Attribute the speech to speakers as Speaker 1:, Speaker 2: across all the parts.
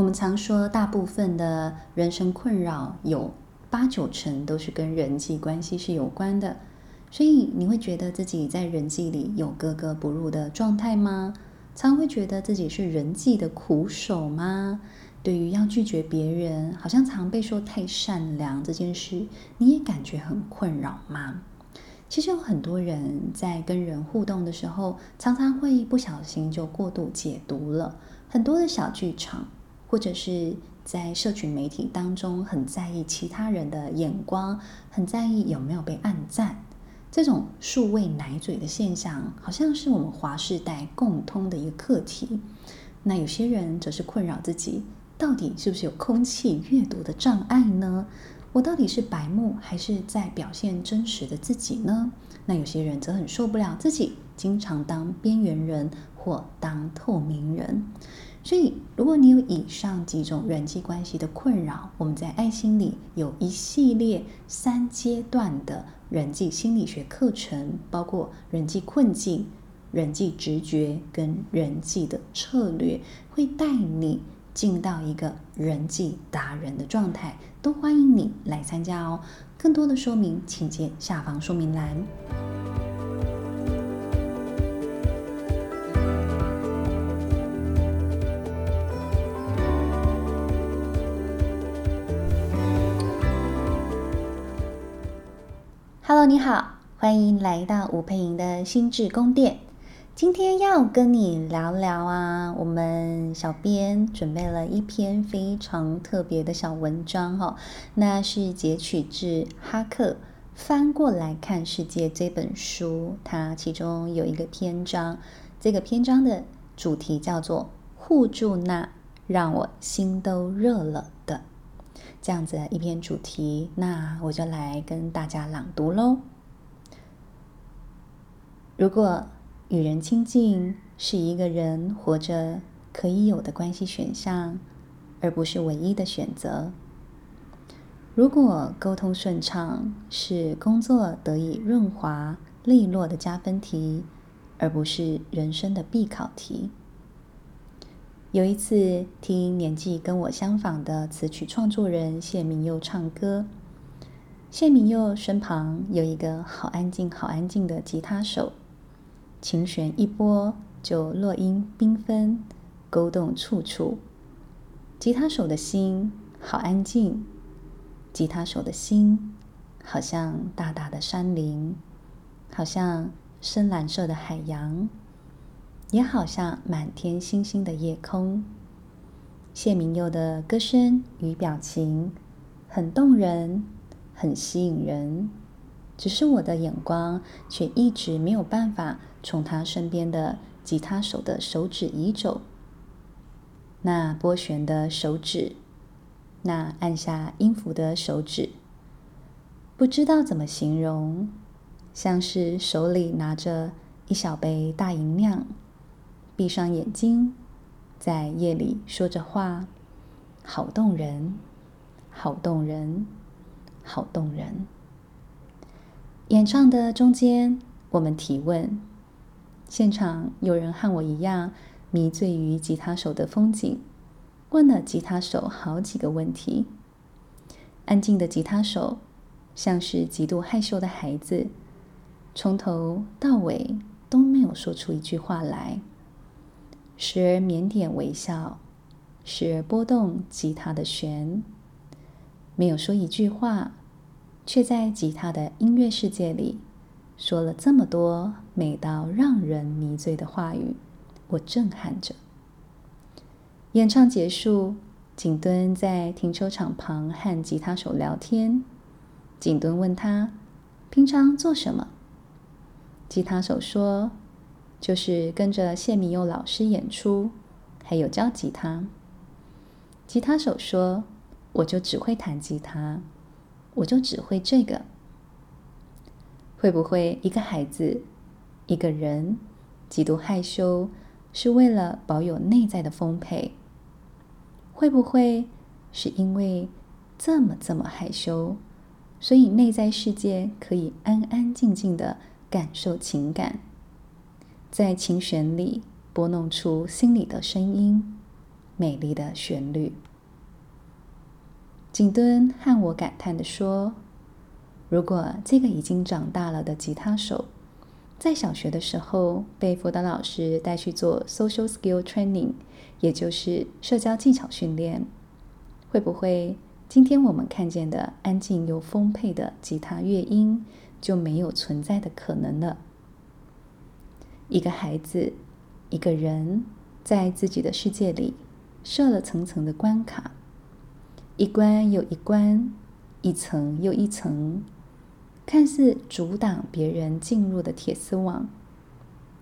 Speaker 1: 我们常说，大部分的人生困扰有八九成都是跟人际关系是有关的。所以你会觉得自己在人际里有格格不入的状态吗？常会觉得自己是人际的苦手吗？对于要拒绝别人，好像常被说太善良这件事，你也感觉很困扰吗？其实有很多人在跟人互动的时候，常常会不小心就过度解读了很多的小剧场，或者是在社群媒体当中很在意其他人的眼光，很在意有没有被按赞。这种数位奶嘴的现象，好像是我们华世代共通的一个课题。那有些人则是困扰自己，到底是不是有空气阅读的障碍呢？我到底是白目，还是在表现真实的自己呢？那有些人则很受不了自己，经常当边缘人或当透明人。所以，如果你有以上几种人际关系的困扰，我们在爱心里有一系列三阶段的人际心理学课程，包括人际困境、人际直觉跟人际的策略，会带你进到一个人际达人的状态，都欢迎你来参加哦。更多的说明，请见下方说明栏。哦你好，欢迎来到吴佩莹的心智宫殿。今天要跟你聊聊啊，我们小编准备了一篇非常特别的小文章哈，那是截取自《哈克翻过来看世界》这本书，它其中有一个篇章，这个篇章的主题叫做“护住那让我心都热了”。这样子一篇主题，那我就来跟大家朗读喽。如果与人亲近是一个人活着可以有的关系选项，而不是唯一的选择；如果沟通顺畅是工作得以润滑利落的加分题，而不是人生的必考题。有一次听年纪跟我相仿的词曲创作人谢明佑唱歌，谢明佑身旁有一个好安静、好安静的吉他手，琴弦一拨就落音缤纷，勾动处处。吉他手的心好安静，吉他手的心好像大大的山林，好像深蓝色的海洋。也好像满天星星的夜空。谢明佑的歌声与表情很动人，很吸引人，只是我的眼光却一直没有办法从他身边的吉他手的手指移走。那拨弦的手指，那按下音符的手指，不知道怎么形容，像是手里拿着一小杯大吟酿。闭上眼睛，在夜里说着话，好动人，好动人，好动人。演唱的中间，我们提问。现场有人和我一样迷醉于吉他手的风景，问了吉他手好几个问题。安静的吉他手像是极度害羞的孩子，从头到尾都没有说出一句话来。时而腼腆微笑，时而拨动吉他的弦，没有说一句话，却在吉他的音乐世界里说了这么多美到让人迷醉的话语，我震撼着。演唱结束，景敦在停车场旁和吉他手聊天。景敦问他：“平常做什么？”吉他手说。就是跟着谢明佑老师演出，还有教吉他。吉他手说：“我就只会弹吉他，我就只会这个。”会不会一个孩子，一个人极度害羞，是为了保有内在的丰沛？会不会是因为这么这么害羞，所以内在世界可以安安静静的感受情感？在琴弦里拨弄出心里的声音，美丽的旋律。景敦和我感叹地说：“如果这个已经长大了的吉他手，在小学的时候被辅导老师带去做 social skill training，也就是社交技巧训练，会不会今天我们看见的安静又丰沛的吉他乐音就没有存在的可能了？一个孩子，一个人，在自己的世界里设了层层的关卡。”一关又一关，一层又一层，看似阻挡别人进入的铁丝网，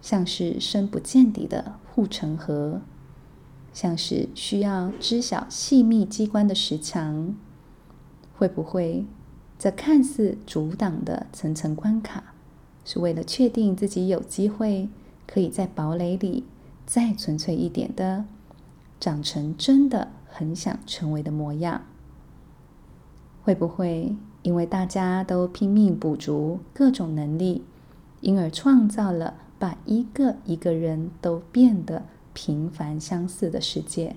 Speaker 1: 像是深不见底的护城河，像是需要知晓细密机关的石墙。会不会，这看似阻挡的层层关卡，是为了确定自己有机会可以在堡垒里再纯粹一点的，长成真的？很想成为的模样，会不会因为大家都拼命补足各种能力，因而创造了把一个一个人都变得平凡相似的世界？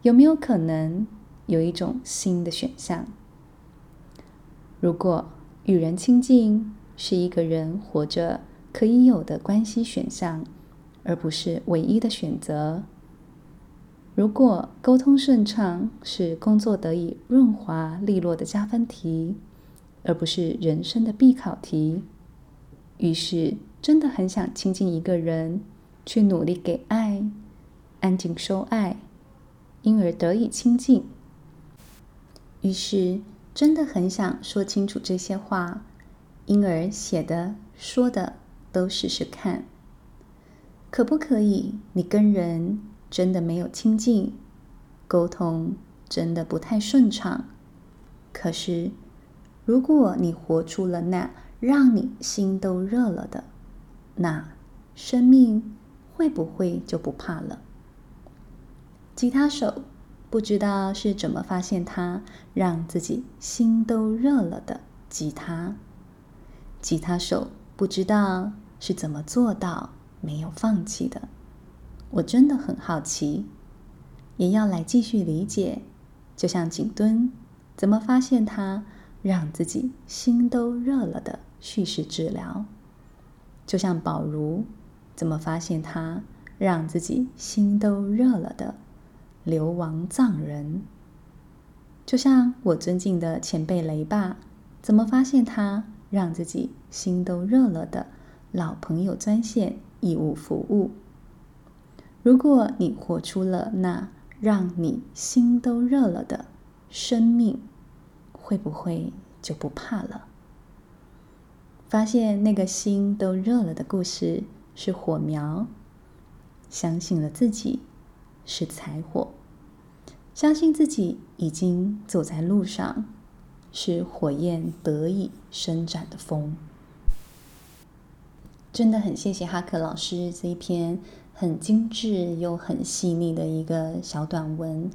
Speaker 1: 有没有可能有一种新的选项？如果与人亲近是一个人活着可以有的关系选项，而不是唯一的选择？如果沟通顺畅是工作得以润滑利落的加分题，而不是人生的必考题，于是真的很想亲近一个人，去努力给爱，安静收爱，因而得以亲近。于是真的很想说清楚这些话，因而写的说的都试试看，可不可以？你跟人。真的没有亲近，沟通真的不太顺畅。可是，如果你活出了那让你心都热了的，那生命会不会就不怕了？吉他手不知道是怎么发现他让自己心都热了的吉他，吉他手不知道是怎么做到没有放弃的。我真的很好奇，也要来继续理解。就像景敦怎么发现他让自己心都热了的叙事治疗，就像宝如怎么发现他让自己心都热了的流亡藏人，就像我尊敬的前辈雷爸怎么发现他让自己心都热了的老朋友专线义务服务。如果你活出了那让你心都热了的生命，会不会就不怕了？发现那个心都热了的故事是火苗，相信了自己是柴火，相信自己已经走在路上，是火焰得以伸展的风。真的很谢谢哈克老师这一篇。很精致又很细腻的一个小短文，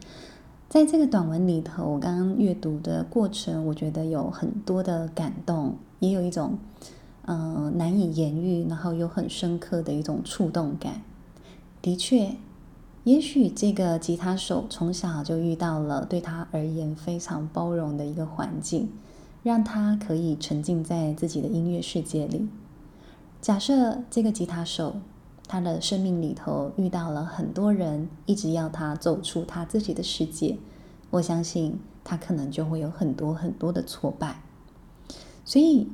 Speaker 1: 在这个短文里头，我刚刚阅读的过程，我觉得有很多的感动，也有一种嗯、呃、难以言喻，然后又很深刻的一种触动感。的确，也许这个吉他手从小就遇到了对他而言非常包容的一个环境，让他可以沉浸在自己的音乐世界里。假设这个吉他手。他的生命里头遇到了很多人，一直要他走出他自己的世界。我相信他可能就会有很多很多的挫败。所以，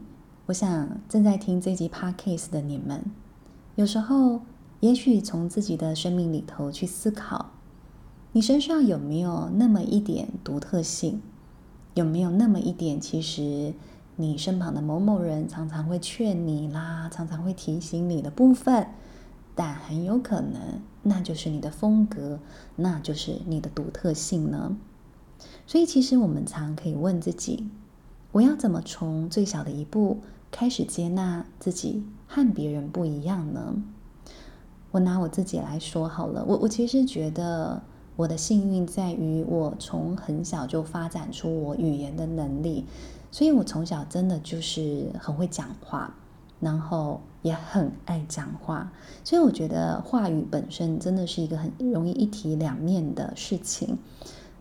Speaker 1: 我想正在听这集 Podcast 的你们，有时候也许从自己的生命里头去思考，你身上有没有那么一点独特性？有没有那么一点，其实你身旁的某某人常常会劝你啦，常常会提醒你的部分？但很有可能，那就是你的风格，那就是你的独特性呢。所以，其实我们常可以问自己：我要怎么从最小的一步开始接纳自己和别人不一样呢？我拿我自己来说好了，我我其实觉得我的幸运在于我从很小就发展出我语言的能力，所以我从小真的就是很会讲话。然后也很爱讲话，所以我觉得话语本身真的是一个很容易一体两面的事情。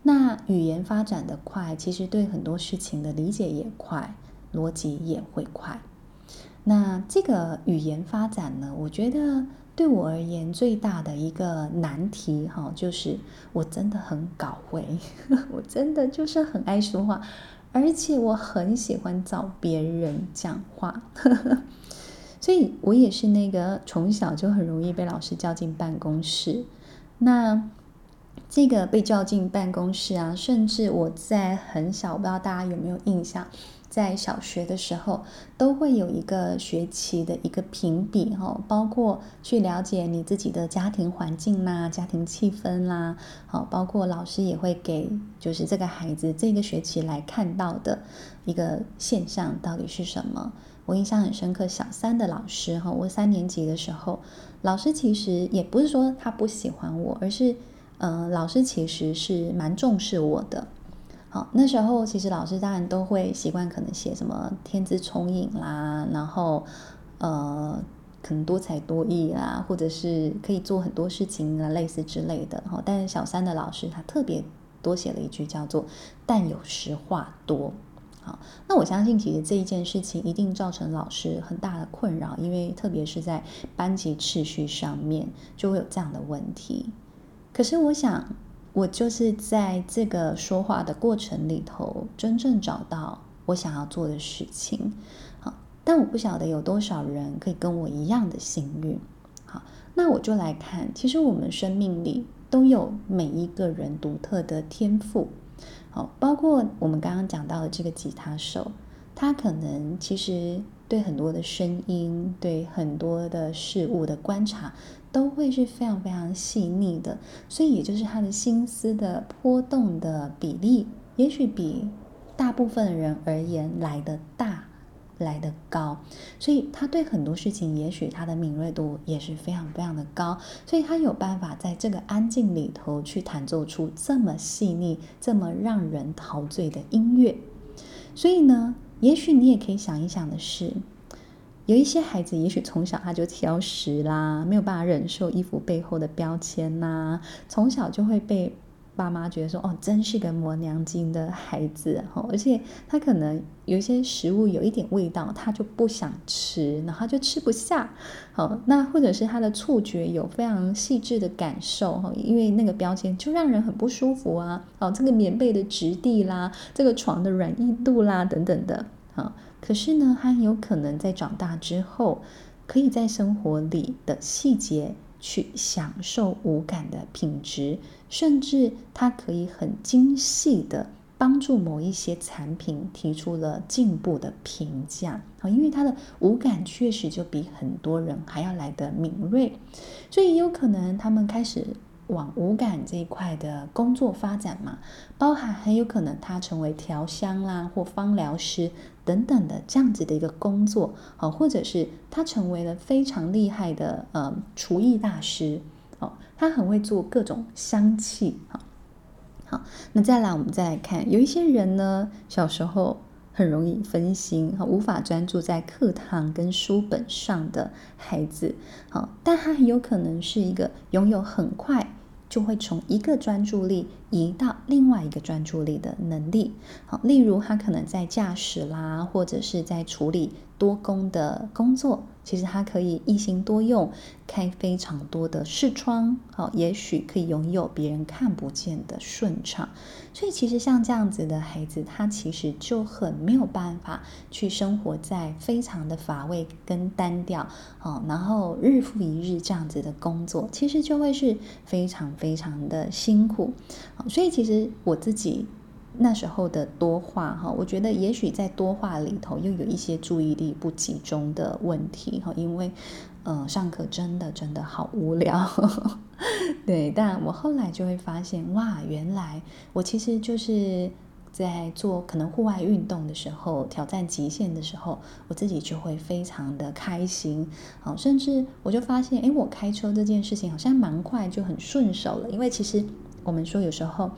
Speaker 1: 那语言发展的快，其实对很多事情的理解也快，逻辑也会快。那这个语言发展呢，我觉得对我而言最大的一个难题哈，就是我真的很搞会，我真的就是很爱说话，而且我很喜欢找别人讲话，所以我也是那个从小就很容易被老师叫进办公室。那这个被叫进办公室啊，甚至我在很小，不知道大家有没有印象，在小学的时候都会有一个学期的一个评比哈，包括去了解你自己的家庭环境啦、家庭气氛啦，好，包括老师也会给就是这个孩子这个学期来看到的一个现象到底是什么。我印象很深刻，小三的老师哈，我三年级的时候，老师其实也不是说他不喜欢我，而是。嗯、呃，老师其实是蛮重视我的。好，那时候其实老师当然都会习惯可能写什么天资聪颖啦，然后呃，可能多才多艺啦，或者是可以做很多事情啊，类似之类的。哈，但是小三的老师他特别多写了一句叫做“但有时话多”。好，那我相信其实这一件事情一定造成老师很大的困扰，因为特别是在班级秩序上面就会有这样的问题。可是我想，我就是在这个说话的过程里头，真正找到我想要做的事情。好，但我不晓得有多少人可以跟我一样的幸运。好，那我就来看，其实我们生命里都有每一个人独特的天赋。好，包括我们刚刚讲到的这个吉他手，他可能其实对很多的声音，对很多的事物的观察。都会是非常非常细腻的，所以也就是他的心思的波动的比例，也许比大部分人而言来得大，来得高，所以他对很多事情，也许他的敏锐度也是非常非常的高，所以他有办法在这个安静里头去弹奏出这么细腻、这么让人陶醉的音乐。所以呢，也许你也可以想一想的是。有一些孩子，也许从小他就挑食啦，没有办法忍受衣服背后的标签呐，从小就会被爸妈觉得说，哦，真是个磨娘精的孩子哈，而且他可能有一些食物有一点味道，他就不想吃，然后就吃不下，好，那或者是他的触觉有非常细致的感受哈，因为那个标签就让人很不舒服啊，哦，这个棉被的质地啦，这个床的软硬度啦，等等的，好。可是呢，他有可能在长大之后，可以在生活里的细节去享受五感的品质，甚至他可以很精细的帮助某一些产品提出了进步的评价啊，因为他的五感确实就比很多人还要来得敏锐，所以有可能他们开始。往五感这一块的工作发展嘛，包含很有可能他成为调香啦或芳疗师等等的这样子的一个工作，好，或者是他成为了非常厉害的呃厨艺大师，哦，他很会做各种香气，好，好，那再来我们再来看，有一些人呢，小时候很容易分心，无法专注在课堂跟书本上的孩子，好，但他很有可能是一个拥有很快。就会从一个专注力移到另外一个专注力的能力。好，例如他可能在驾驶啦，或者是在处理多工的工作。其实他可以一心多用，开非常多的视窗，好，也许可以拥有别人看不见的顺畅。所以其实像这样子的孩子，他其实就很没有办法去生活在非常的乏味跟单调，好，然后日复一日这样子的工作，其实就会是非常非常的辛苦。好，所以其实我自己。那时候的多话哈，我觉得也许在多话里头又有一些注意力不集中的问题哈，因为呃上课真的真的好无聊，对，但我后来就会发现哇，原来我其实就是在做可能户外运动的时候，挑战极限的时候，我自己就会非常的开心，好，甚至我就发现，哎，我开车这件事情好像蛮快就很顺手了，因为其实我们说有时候。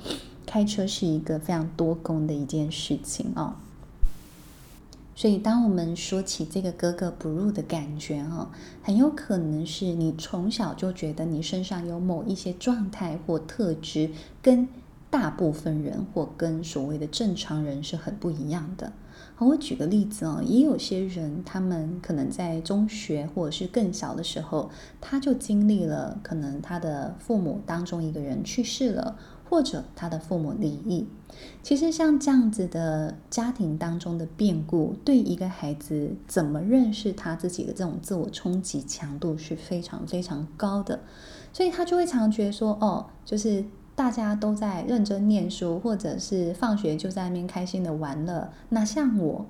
Speaker 1: 开车是一个非常多工的一件事情哦。所以，当我们说起这个格格不入的感觉，哈，很有可能是你从小就觉得你身上有某一些状态或特质，跟大部分人或跟所谓的正常人是很不一样的。好，我举个例子哦，也有些人，他们可能在中学或者是更小的时候，他就经历了可能他的父母当中一个人去世了。或者他的父母离异，其实像这样子的家庭当中的变故，对一个孩子怎么认识他自己的这种自我冲击强度是非常非常高的，所以他就会常觉得说，哦，就是大家都在认真念书，或者是放学就在那边开心的玩乐，那像我。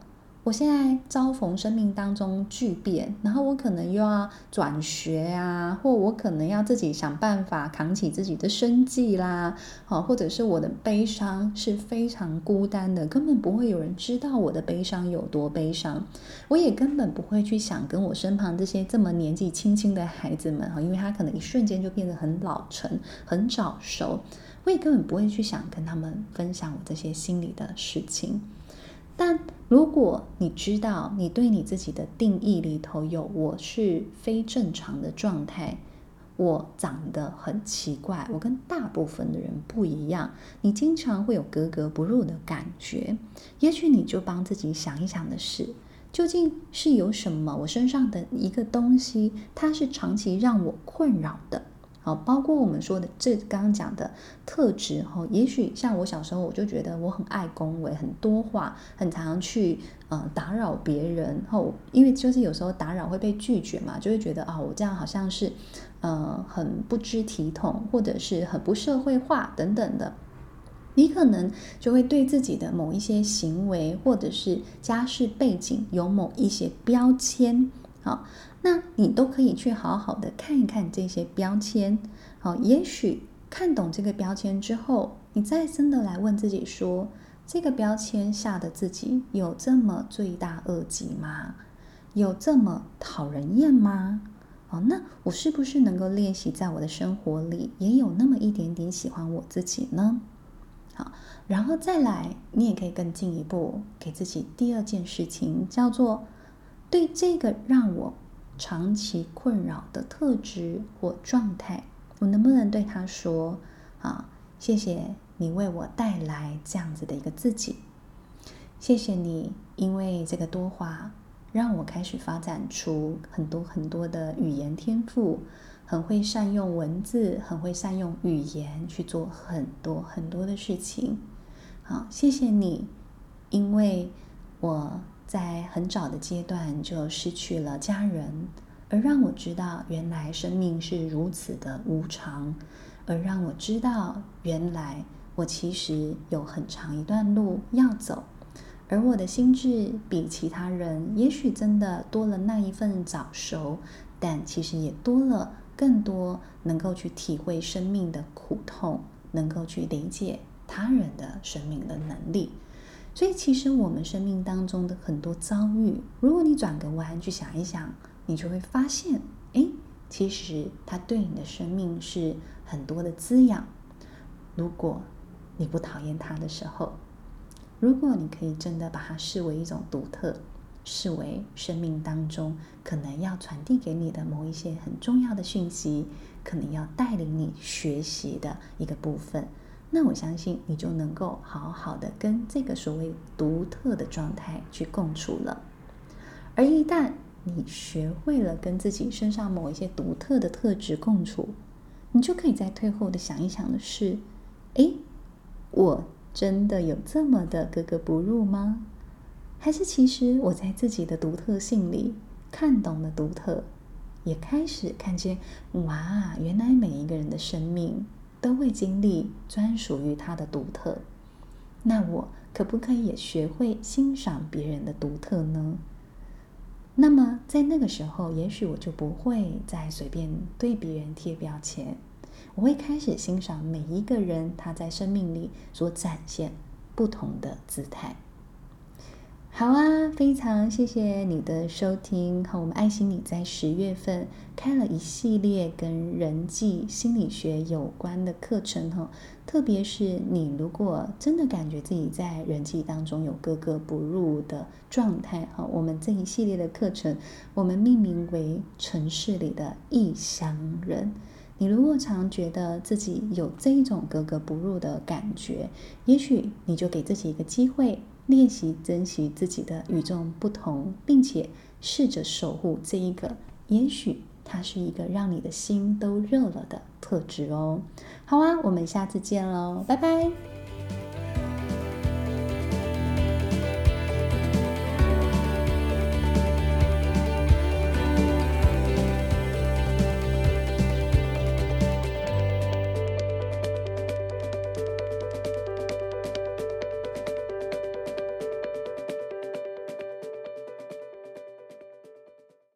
Speaker 1: 我现在遭逢生命当中巨变，然后我可能又要转学啊，或我可能要自己想办法扛起自己的生计啦，好，或者是我的悲伤是非常孤单的，根本不会有人知道我的悲伤有多悲伤，我也根本不会去想跟我身旁这些这么年纪轻轻的孩子们哈，因为他可能一瞬间就变得很老成、很早熟，我也根本不会去想跟他们分享我这些心里的事情。但如果你知道你对你自己的定义里头有“我是非正常的状态”，我长得很奇怪，我跟大部分的人不一样，你经常会有格格不入的感觉。也许你就帮自己想一想的是，究竟是有什么我身上的一个东西，它是长期让我困扰的。好，包括我们说的这刚刚讲的特质哈，也许像我小时候，我就觉得我很爱恭维，很多话，很常去呃打扰别人后，因为就是有时候打扰会被拒绝嘛，就会觉得啊，我这样好像是呃很不知体统，或者是很不社会化等等的，你可能就会对自己的某一些行为或者是家世背景有某一些标签。好，那你都可以去好好的看一看这些标签。好，也许看懂这个标签之后，你再真的来问自己说：这个标签下的自己有这么罪大恶极吗？有这么讨人厌吗？好，那我是不是能够练习在我的生活里也有那么一点点喜欢我自己呢？好，然后再来，你也可以更进一步，给自己第二件事情，叫做。对这个让我长期困扰的特质或状态，我能不能对他说：“啊，谢谢你为我带来这样子的一个自己，谢谢你，因为这个多话让我开始发展出很多很多的语言天赋，很会善用文字，很会善用语言去做很多很多的事情。好，谢谢你，因为我。”在很早的阶段就失去了家人，而让我知道原来生命是如此的无常，而让我知道原来我其实有很长一段路要走，而我的心智比其他人也许真的多了那一份早熟，但其实也多了更多能够去体会生命的苦痛，能够去理解他人的生命的能力。所以，其实我们生命当中的很多遭遇，如果你转个弯去想一想，你就会发现，哎，其实它对你的生命是很多的滋养。如果你不讨厌它的时候，如果你可以真的把它视为一种独特，视为生命当中可能要传递给你的某一些很重要的讯息，可能要带领你学习的一个部分。那我相信你就能够好好的跟这个所谓独特的状态去共处了。而一旦你学会了跟自己身上某一些独特的特质共处，你就可以在退后的想一想的是：诶，我真的有这么的格格不入吗？还是其实我在自己的独特性里看懂了独特，也开始看见，哇，原来每一个人的生命。都会经历专属于他的独特，那我可不可以也学会欣赏别人的独特呢？那么在那个时候，也许我就不会再随便对别人贴标签，我会开始欣赏每一个人他在生命里所展现不同的姿态。好啊，非常谢谢你的收听。好，我们爱心理在十月份开了一系列跟人际心理学有关的课程哈。特别是你如果真的感觉自己在人际当中有格格不入的状态哈，我们这一系列的课程，我们命名为城市里的异乡人。你如果常觉得自己有这一种格格不入的感觉，也许你就给自己一个机会。练习珍惜自己的与众不同，并且试着守护这一个，也许它是一个让你的心都热了的特质哦。好啊，我们下次见喽，拜拜。